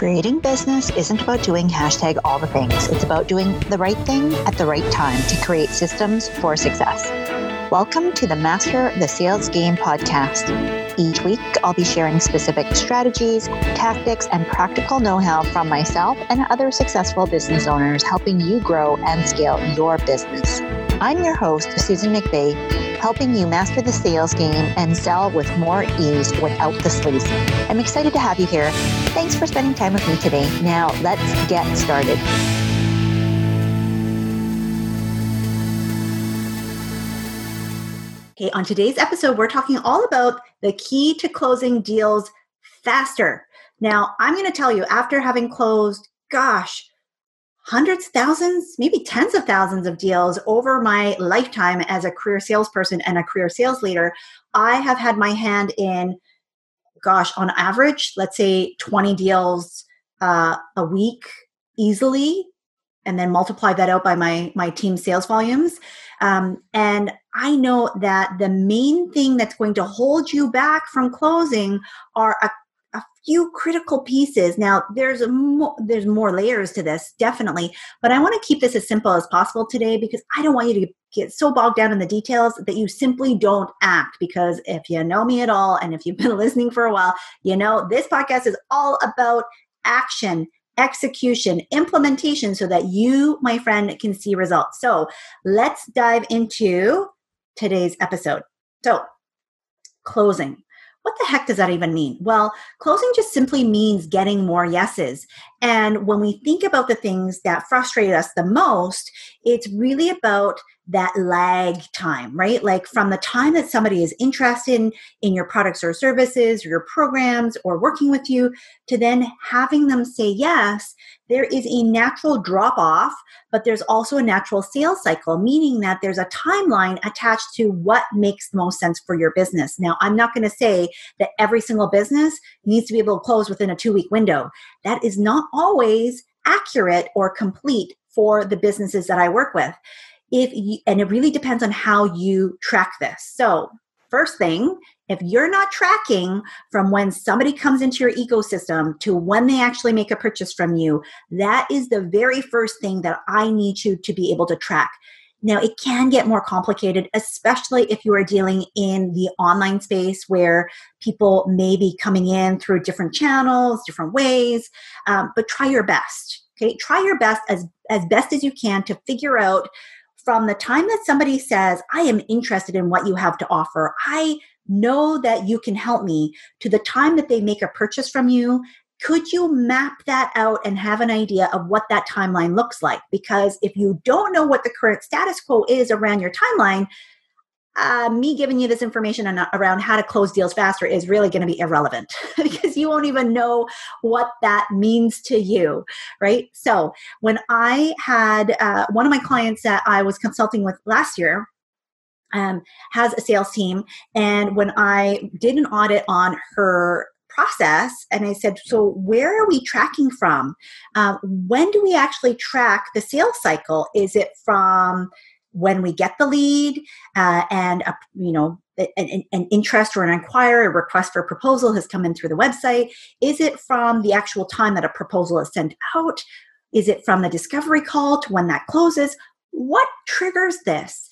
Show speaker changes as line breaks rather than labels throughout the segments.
Creating business isn't about doing hashtag all the things. It's about doing the right thing at the right time to create systems for success. Welcome to the Master the Sales Game podcast. Each week, I'll be sharing specific strategies, tactics, and practical know how from myself and other successful business owners helping you grow and scale your business. I'm your host, Susan McVey, helping you master the sales game and sell with more ease without the sleaze. I'm excited to have you here. Thanks for spending time with me today. Now, let's get started. Okay, on today's episode, we're talking all about the key to closing deals faster. Now, I'm going to tell you, after having closed, gosh, hundreds, thousands, maybe tens of thousands of deals over my lifetime as a career salesperson and a career sales leader, I have had my hand in, gosh, on average, let's say 20 deals uh, a week easily, and then multiply that out by my my team sales volumes. Um, and I know that the main thing that's going to hold you back from closing are a a few critical pieces. Now, there's mo- there's more layers to this, definitely, but I want to keep this as simple as possible today because I don't want you to get so bogged down in the details that you simply don't act. Because if you know me at all, and if you've been listening for a while, you know this podcast is all about action execution, implementation, so that you, my friend, can see results. So let's dive into today's episode. So, closing what the heck does that even mean? Well, closing just simply means getting more yeses. And when we think about the things that frustrate us the most, it's really about that lag time, right? Like from the time that somebody is interested in, in your products or services or your programs or working with you to then having them say yes, there is a natural drop off, but there's also a natural sales cycle, meaning that there's a timeline attached to what makes the most sense for your business. Now, I'm not going to say that every single business needs to be able to close within a two week window. That is not always accurate or complete for the businesses that I work with if you, and it really depends on how you track this. So, first thing, if you're not tracking from when somebody comes into your ecosystem to when they actually make a purchase from you, that is the very first thing that I need you to be able to track. Now, it can get more complicated, especially if you are dealing in the online space where people may be coming in through different channels, different ways, um, but try your best. Okay, try your best as, as best as you can to figure out from the time that somebody says, I am interested in what you have to offer, I know that you can help me, to the time that they make a purchase from you, could you map that out and have an idea of what that timeline looks like? Because if you don't know what the current status quo is around your timeline, uh, me giving you this information around how to close deals faster is really going to be irrelevant because you won't even know what that means to you, right? So, when I had uh, one of my clients that I was consulting with last year, um, has a sales team, and when I did an audit on her process and i said so where are we tracking from um, when do we actually track the sales cycle is it from when we get the lead uh, and a, you know an, an, interest or an inquiry a request for a proposal has come in through the website. Is it from the actual time that a proposal is sent out? Is it from the discovery call to when that closes? What triggers this?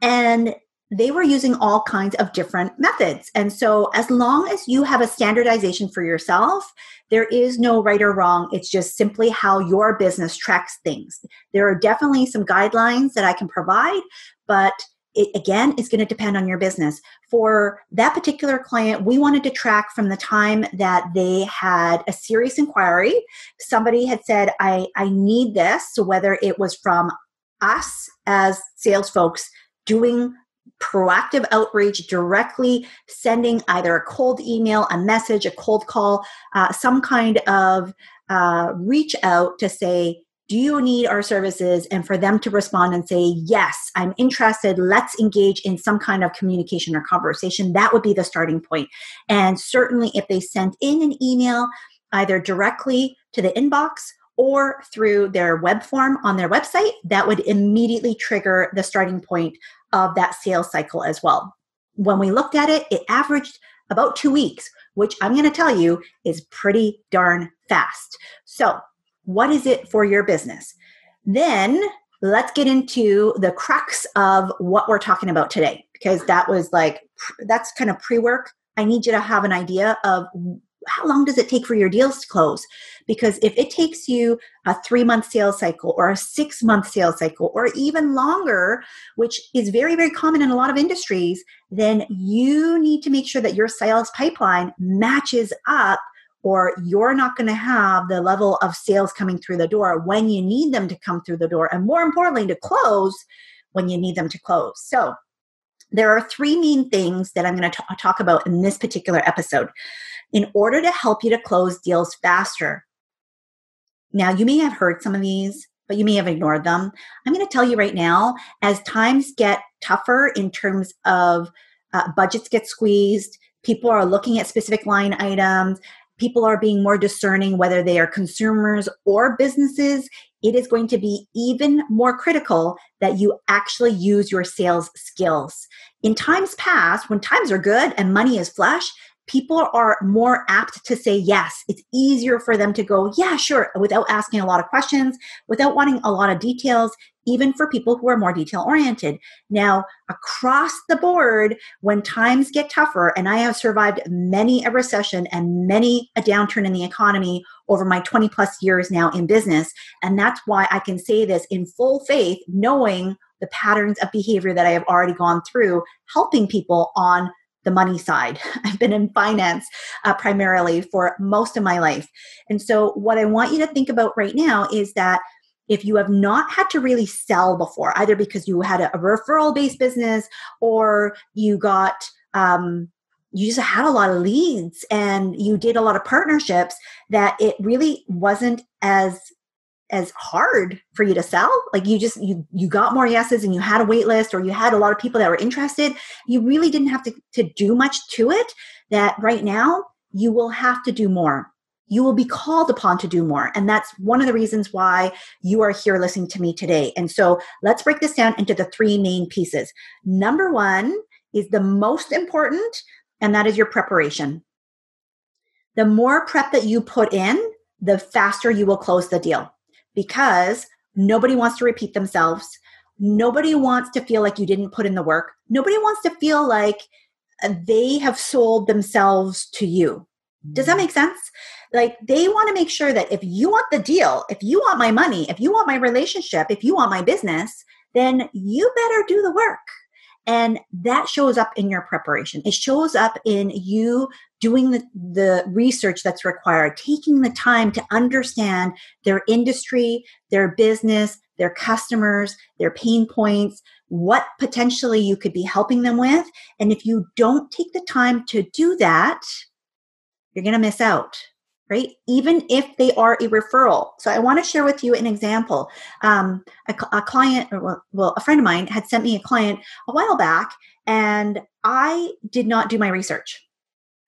And they were using all kinds of different methods. And so, as long as you have a standardization for yourself, there is no right or wrong. It's just simply how your business tracks things. There are definitely some guidelines that I can provide, but it again is going to depend on your business. For that particular client, we wanted to track from the time that they had a serious inquiry. Somebody had said, I, I need this. So, whether it was from us as sales folks doing proactive outreach, directly sending either a cold email, a message, a cold call, uh, some kind of uh, reach out to say, do you need our services? And for them to respond and say, yes, I'm interested. Let's engage in some kind of communication or conversation. That would be the starting point. And certainly, if they sent in an email, either directly to the inbox or through their web form on their website, that would immediately trigger the starting point of that sales cycle as well. When we looked at it, it averaged about two weeks. which I'm going to tell you is pretty darn fast. So, what is it for your business? Then let's get into the crux of what we're talking about today because that was like that's kind of pre-work i need you to have an idea of how long does it take for your deals to close? Because if it takes you a three month sales cycle or a six month sales cycle or even longer which is very very common in a lot of industries then you need to make sure that your sales pipeline matches up or you're not going to have the level of sales coming through the door when you need them to come through the door and more importantly to close when you need them to close. So there are three main things that i'm going to talk about in this particular episode. In order to help you to close deals faster now you may have heard some of these but you may have ignored them. I'm going to tell you right now as times get tougher in terms of uh, budgets get squeezed people are looking at specific line items people are being more discerning whether they are consumers or businesses, it is going to be even more critical that you actually use your sales skills. In times past, when times are good and money is flush, people are more apt to say yes. It's easier for them to go, yeah, sure, without asking a lot of questions, without wanting a lot of details even for people who are more detail oriented. Now, across the board, when times get tougher, and I have survived many a recession and many a downturn in the economy over my 20 plus years now in business, and that's why I can say this in full faith, knowing the patterns of behavior that I have already gone through, helping people on the money side. I've been in finance uh, primarily for most of my life. And so, what I want you to think about right now is that if you have not had to really sell before, either because you had a, a referral based business or you got, um, you just had a lot of leads and you did a lot of partnerships that it really wasn't as as hard for you to sell. Like you just you you got more yeses and you had a wait list or you had a lot of people that were interested. You really didn't have to, to do much to it that right now you will have to do more you will be called upon to do more. And that's one of the reasons why you are here listening to me today. And so let's break this down into the three main pieces. Number one is the most important, and that is your preparation. The more prep that you put in, the faster you will close the deal because nobody wants to repeat themselves. Nobody wants to feel like you didn't put in the work. Nobody wants to feel like they have sold themselves to you. Does that mm-hmm. make sense? Like they want to make sure that if you want the deal, if you want my money, if you want my relationship, if you want my business, then you better do the work. And that shows up in your preparation. It shows up in you doing the, the research that's required, taking the time to understand their industry, their business, their customers, their pain points, what potentially you could be helping them with. And if you don't take the time to do that, you're going to miss out right? Even if they are a referral. So I want to share with you an example. Um, a, a, client, or well, a friend of mine had sent me a client a while back, and I did not do my research.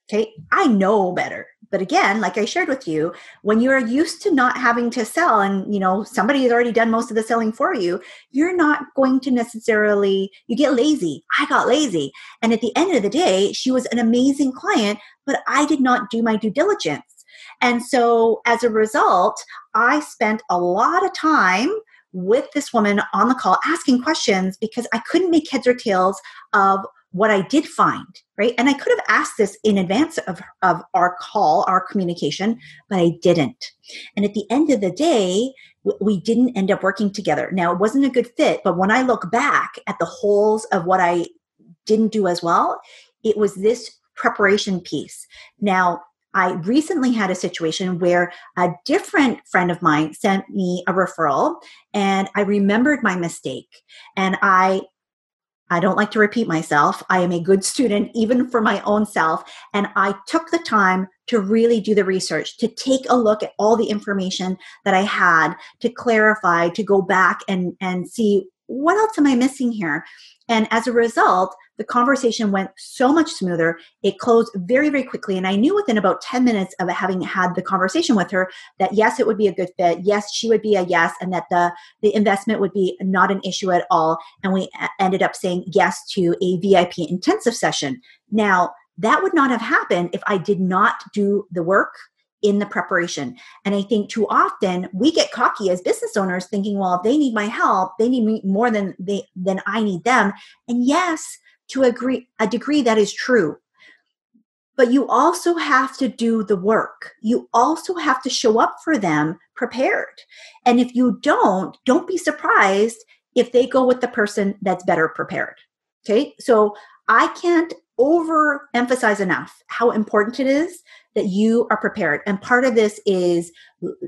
Okay, I know better. But again, like I shared with you, when you're used to not having to sell and you know somebody has already done most of the selling for you, you're not going to necessarily you get lazy. I got lazy. And at the end of the day, she was an amazing client, but I did not do my due diligence. And so as a result, I spent a lot of time with this woman on the call asking questions because I couldn't make heads or tails of what I did find, right? And I could have asked this in advance of, of our call, our communication, but I didn't. And at the end of the day, we didn't end up working together. Now, it wasn't a good fit, but when I look back at the holes of what I didn't do as well, it was this preparation piece. Now, I recently had a situation where a different friend of mine sent me a referral and I remembered my mistake and I I don't like to repeat myself. I am a good student, even for my own self. And I took the time to really do the research, to take a look at all the information that I had, to clarify, to go back and, and see what else am I missing here? And as a result, the conversation went so much smoother. It closed very, very quickly. And I knew within about 10 minutes of having had the conversation with her that yes, it would be a good fit. Yes, she would be a yes, and that the, the investment would be not an issue at all. And we uh, ended up saying yes to a VIP intensive session. Now, that would not have happened if I did not do the work in the preparation. And I think too often we get cocky as business owners thinking, well, if they need my help, they need me more than they than I need them. And yes, to agree a degree that is true. But you also have to do the work. You also have to show up for them prepared. And if you don't, don't be surprised if they go with the person that's better prepared. Okay? So I can't overemphasize enough how important it is that you are prepared. And part of this is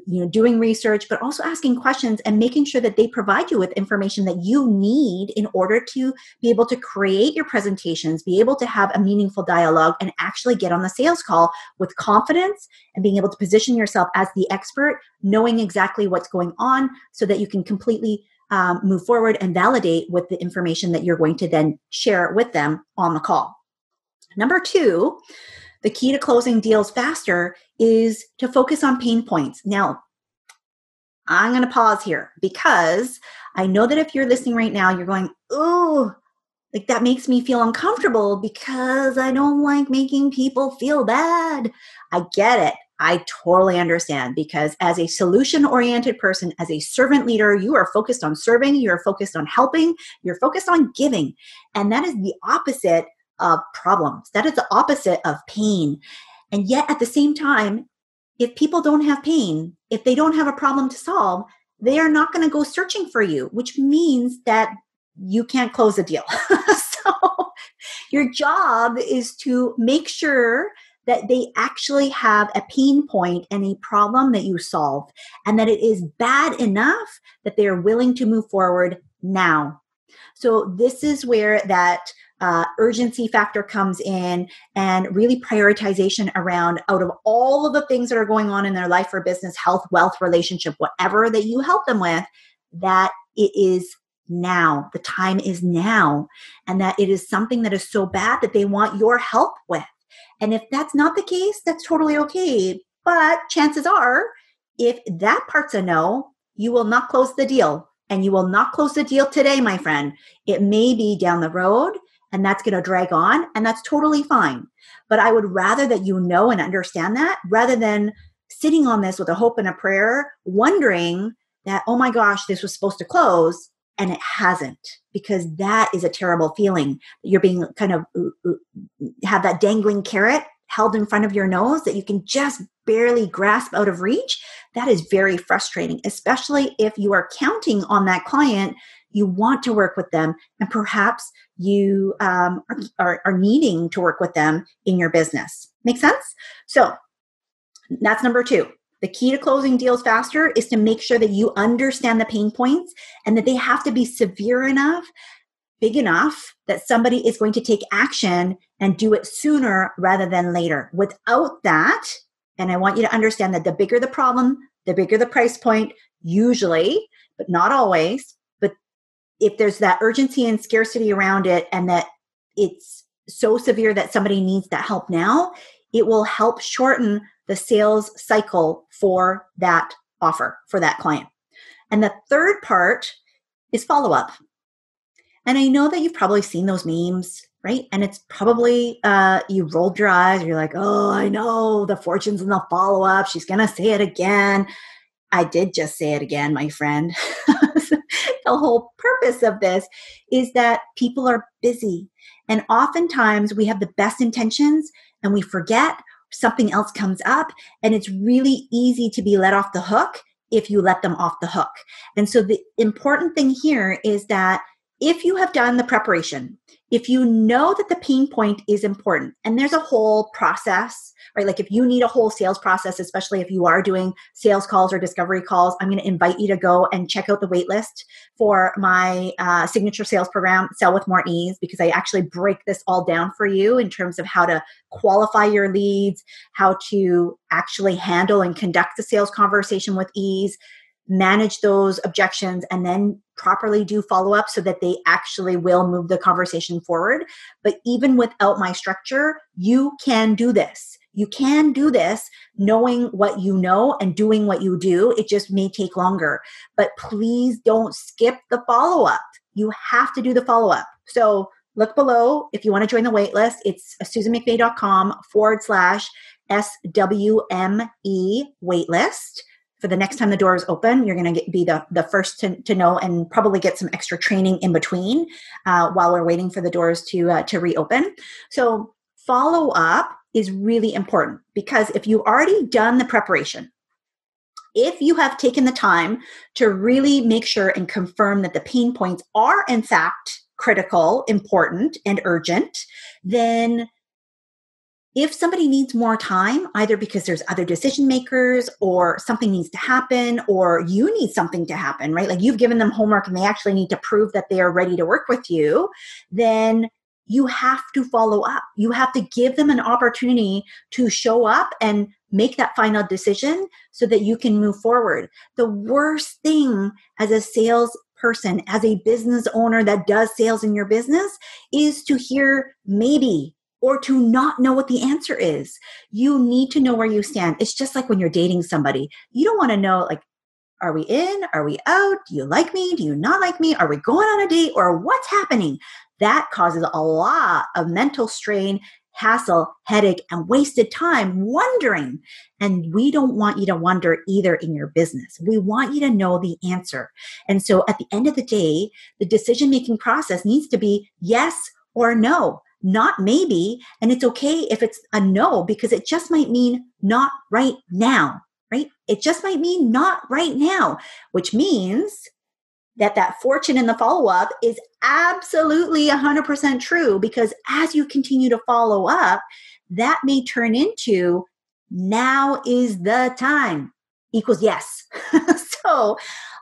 you know doing research but also asking questions and making sure that they provide you with information that you need in order to be able to create your presentations be able to have a meaningful dialogue and actually get on the sales call with confidence and being able to position yourself as the expert knowing exactly what's going on so that you can completely um, move forward and validate with the information that you're going to then share with them on the call. Number two the key to closing deals faster is to focus on pain points. Now, I'm going to pause here because I know that if you're listening right now, you're going, oh, like that makes me feel uncomfortable because I don't like making people feel bad. I get it. I totally understand because as a solution oriented person, as a servant leader, you are focused on serving, you're focused on helping, you're focused on giving. And that is the opposite of problems. That is the opposite of pain. And yet, at the same time, if people don't have pain, if they don't have a problem to solve, they are not going to go searching for you, which means that you can't close a deal. so, your job is to make sure that they actually have a pain point and a problem that you solve, and that it is bad enough that they are willing to move forward now. So, this is where that uh, urgency factor comes in and really prioritization around out of all of the things that are going on in their life or business health wealth relationship whatever that you help them with that it is now. The time is now. And that it is something that is so bad that they want your help with. And if that's not the case that's totally okay. But chances are if that part's a no you will not close the deal. And you will not close the deal today my friend. It may be down the road and that's going to drag on and that's totally fine. But i would rather that you know and understand that rather than sitting on this with a hope and a prayer wondering that oh my gosh this was supposed to close and it hasn't because that is a terrible feeling. You're being kind of uh, uh, have that dangling carrot held in front of your nose that you can just barely grasp out of reach. That is very frustrating especially if you are counting on that client you want to work with them, and perhaps you um, are, are needing to work with them in your business. Make sense? So that's number two. The key to closing deals faster is to make sure that you understand the pain points and that they have to be severe enough, big enough that somebody is going to take action and do it sooner rather than later. Without that, and I want you to understand that the bigger the problem, the bigger the price point, usually, but not always, if there's that urgency and scarcity around it and that it's so severe that somebody needs that help now, it will help shorten the sales cycle for that offer for that client. And the third part is follow up. And I know that you've probably seen those memes, right? And it's probably uh, you rolled your eyes. You're like, oh, I know the fortunes in the follow up. She's gonna say it again. I did just say it again, my friend. the whole purpose of this is that people are busy. And oftentimes we have the best intentions and we forget something else comes up. And it's really easy to be let off the hook if you let them off the hook. And so the important thing here is that if you have done the preparation, if you know that the pain point is important, and there's a whole process, right? Like if you need a whole sales process, especially if you are doing sales calls or discovery calls, I'm going to invite you to go and check out the waitlist for my uh, signature sales program, Sell with More Ease, because I actually break this all down for you in terms of how to qualify your leads, how to actually handle and conduct the sales conversation with ease, manage those objections and then properly do follow up so that they actually will move the conversation forward. But even without my structure, you can do this. You can do this knowing what you know and doing what you do. It just may take longer. But please don't skip the follow up. You have to do the follow up. So look below if you want to join the waitlist. It's susanmcvey.com forward slash SWME waitlist. For the next time the door is open, you're going to be the, the first to, to know and probably get some extra training in between uh, while we're waiting for the doors to, uh, to reopen. So, follow up is really important because if you've already done the preparation, if you have taken the time to really make sure and confirm that the pain points are in fact critical, important, and urgent, then if somebody needs more time, either because there's other decision makers or something needs to happen or you need something to happen, right? Like you've given them homework and they actually need to prove that they are ready to work with you, then you have to follow up. You have to give them an opportunity to show up and make that final decision so that you can move forward. The worst thing as a sales person, as a business owner that does sales in your business, is to hear maybe or to not know what the answer is. You need to know where you stand. It's just like when you're dating somebody. You don't want to know, like, are we in? Are we out? Do you like me? Do you not like me? Are we going on a date or what's happening? That causes a lot of mental strain, hassle, headache, and wasted time wondering. And we don't want you to wonder either in your business. We want you to know the answer. And so at the end of the day, the decision making process needs to be yes or no, not maybe. And it's okay if it's a no because it just might mean not right now, right? It just might mean not right now, which means that that fortune in the follow up is absolutely 100% true because as you continue to follow up, that may turn into now is the time equals yes. so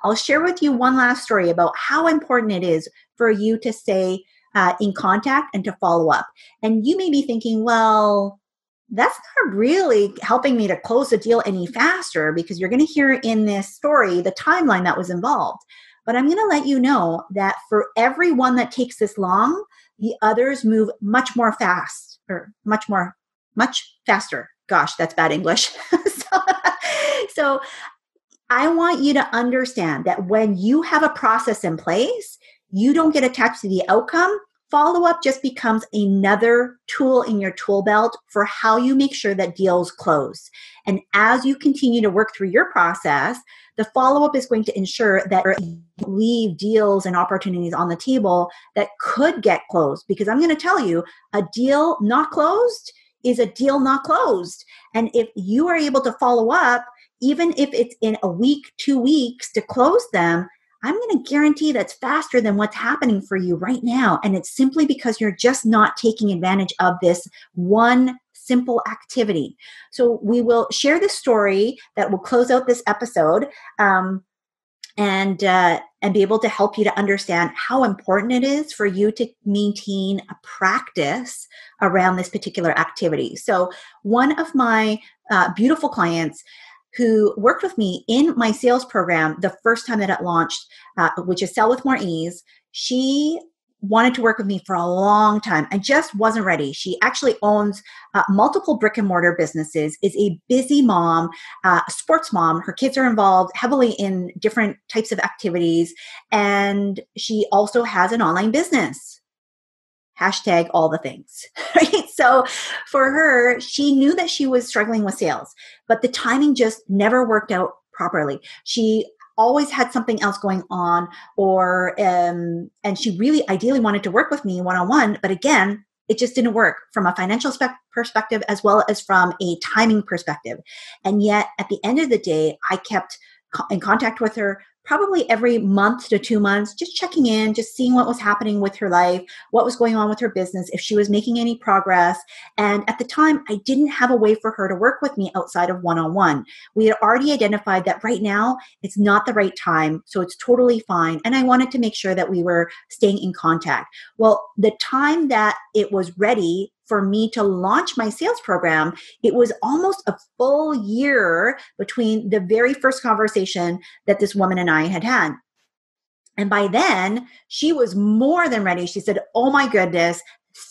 I'll share with you one last story about how important it is for you to stay uh, in contact and to follow up. And you may be thinking, well, that's not really helping me to close the deal any faster because you're going to hear in this story the timeline that was involved. But I'm going to let you know that for every one that takes this long, the others move much more fast or much more, much faster. Gosh, that's bad English. so, so I want you to understand that when you have a process in place, you don't get attached to the outcome. Follow up just becomes another tool in your tool belt for how you make sure that deals close. And as you continue to work through your process, the follow up is going to ensure that you leave deals and opportunities on the table that could get closed. Because I'm going to tell you, a deal not closed is a deal not closed. And if you are able to follow up, even if it's in a week, two weeks to close them, I'm going to guarantee that's faster than what's happening for you right now. And it's simply because you're just not taking advantage of this one simple activity. So we will share the story that will close out this episode. Um, and uh, and be able to help you to understand how important it is for you to maintain a practice around this particular activity. So one of my uh, beautiful clients who worked with me in my sales program the first time that it launched, uh, which is Sell with More Ease, she wanted to work with me for a long time. I just wasn't ready. She actually owns uh, multiple brick and mortar businesses, is a busy mom, uh, a sports mom. Her kids are involved heavily in different types of activities. And she also has an online business. Hashtag all the things. Right. So for her, she knew that she was struggling with sales, but the timing just never worked out properly. She always had something else going on or um, and she really ideally wanted to work with me one-on-one but again it just didn't work from a financial spe- perspective as well as from a timing perspective and yet at the end of the day i kept co- in contact with her probably every month to two months, just checking in, just seeing what was happening with her life, what was going on with her business, if she was making any progress. And at the time, I didn't have a way for her to work with me outside of one on one. We had already identified that right now it's not the right time, so it's totally fine. And I wanted to make sure that we were staying in contact. Well, the time that it was ready for me to launch my sales program, it was almost a full year between the very first conversation that this woman and I had had. And by then, she was more than ready. She said, Oh my goodness,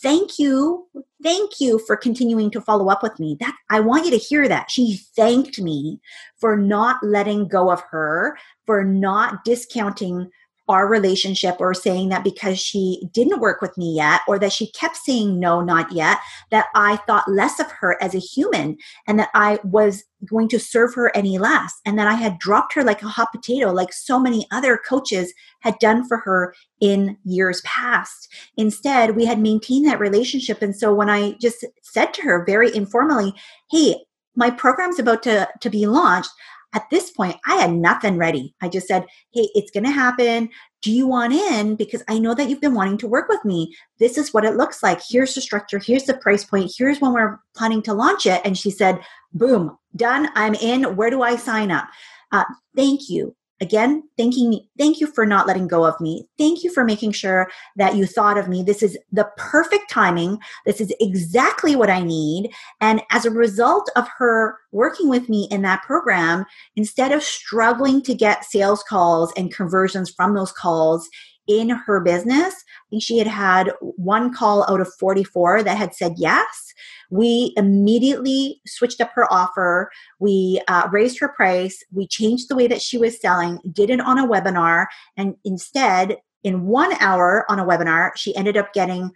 thank you. Thank you for continuing to follow up with me. That I want you to hear that. She thanked me for not letting go of her, for not discounting our relationship or saying that because she didn't work with me yet or that she kept saying no, not yet, that I thought less of her as a human and that I was going to serve her any less and that I had dropped her like a hot potato, like so many other coaches had done for her in years past. Instead, we had maintained that relationship. And so when I just said to her very informally, Hey, my program's about to, to be launched. At this point, I had nothing ready. I just said, Hey, it's going to happen. Do you want in? Because I know that you've been wanting to work with me. This is what it looks like. Here's the structure. Here's the price point. Here's when we're planning to launch it. And she said, Boom, done. I'm in. Where do I sign up? Uh, thank you again thanking me thank you for not letting go of me. Thank you for making sure that you thought of me. This is the perfect timing. This is exactly what i need. And as a result of her working with me in that program instead of struggling to get sales calls and conversions from those calls in her business i think she had had one call out of 44 that had said yes we immediately switched up her offer. We uh, raised her price. We changed the way that she was selling, did it on a webinar. And instead, in one hour on a webinar, she ended up getting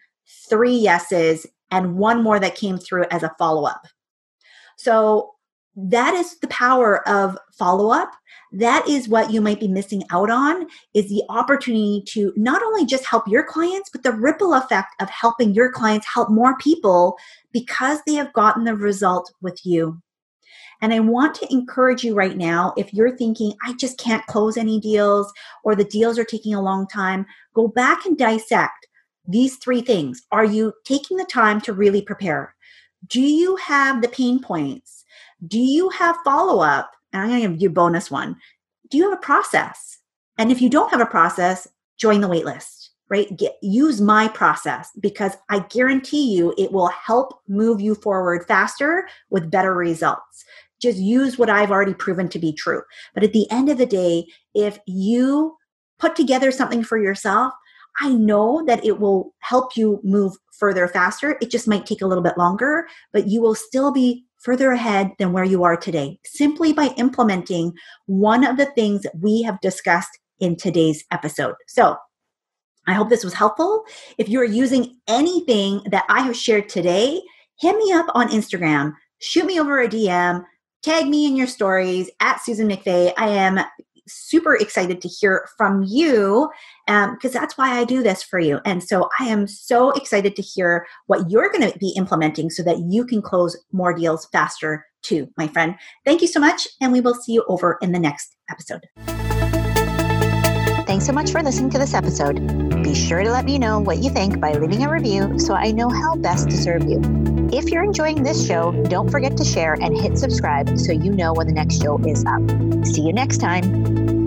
three yeses and one more that came through as a follow up. So that is the power of follow up that is what you might be missing out on is the opportunity to not only just help your clients but the ripple effect of helping your clients help more people because they have gotten the result with you and I want to encourage you right now if you're thinking, I just can't close any deals or the deals are taking a long time, go back and dissect these three things. Are you taking the time to really prepare? Do you have the pain points? Do you have follow up? and I'm going to give you a bonus one. Do you have a process? And if you don't have a process, join the waitlist, right? Get, use my process because I guarantee you it will help move you forward faster with better results. Just use what I've already proven to be true. But at the end of the day, if you put together something for yourself, I know that it will help you move further faster. It just might take a little bit longer, but you will still be further ahead than where you are today simply by implementing one of the things we have discussed in today's episode. So, I hope this was helpful. If you're using anything that I have shared today, hit me up on Instagram, shoot me over a DM, tag me in your stories at Susan McVey. I am super excited to hear from you because um, that's why I do this for you. And so I am so excited to hear what you're going to be implementing so that you can close more deals faster too, my friend. Thank you so much, and we will see you over in the next episode.
Thanks so much for listening to this episode. Be sure to let me know what you think by leaving a review so I know how best to serve you. If you're enjoying this show, don't forget to share and hit subscribe so you know when the next show is up. See you next time.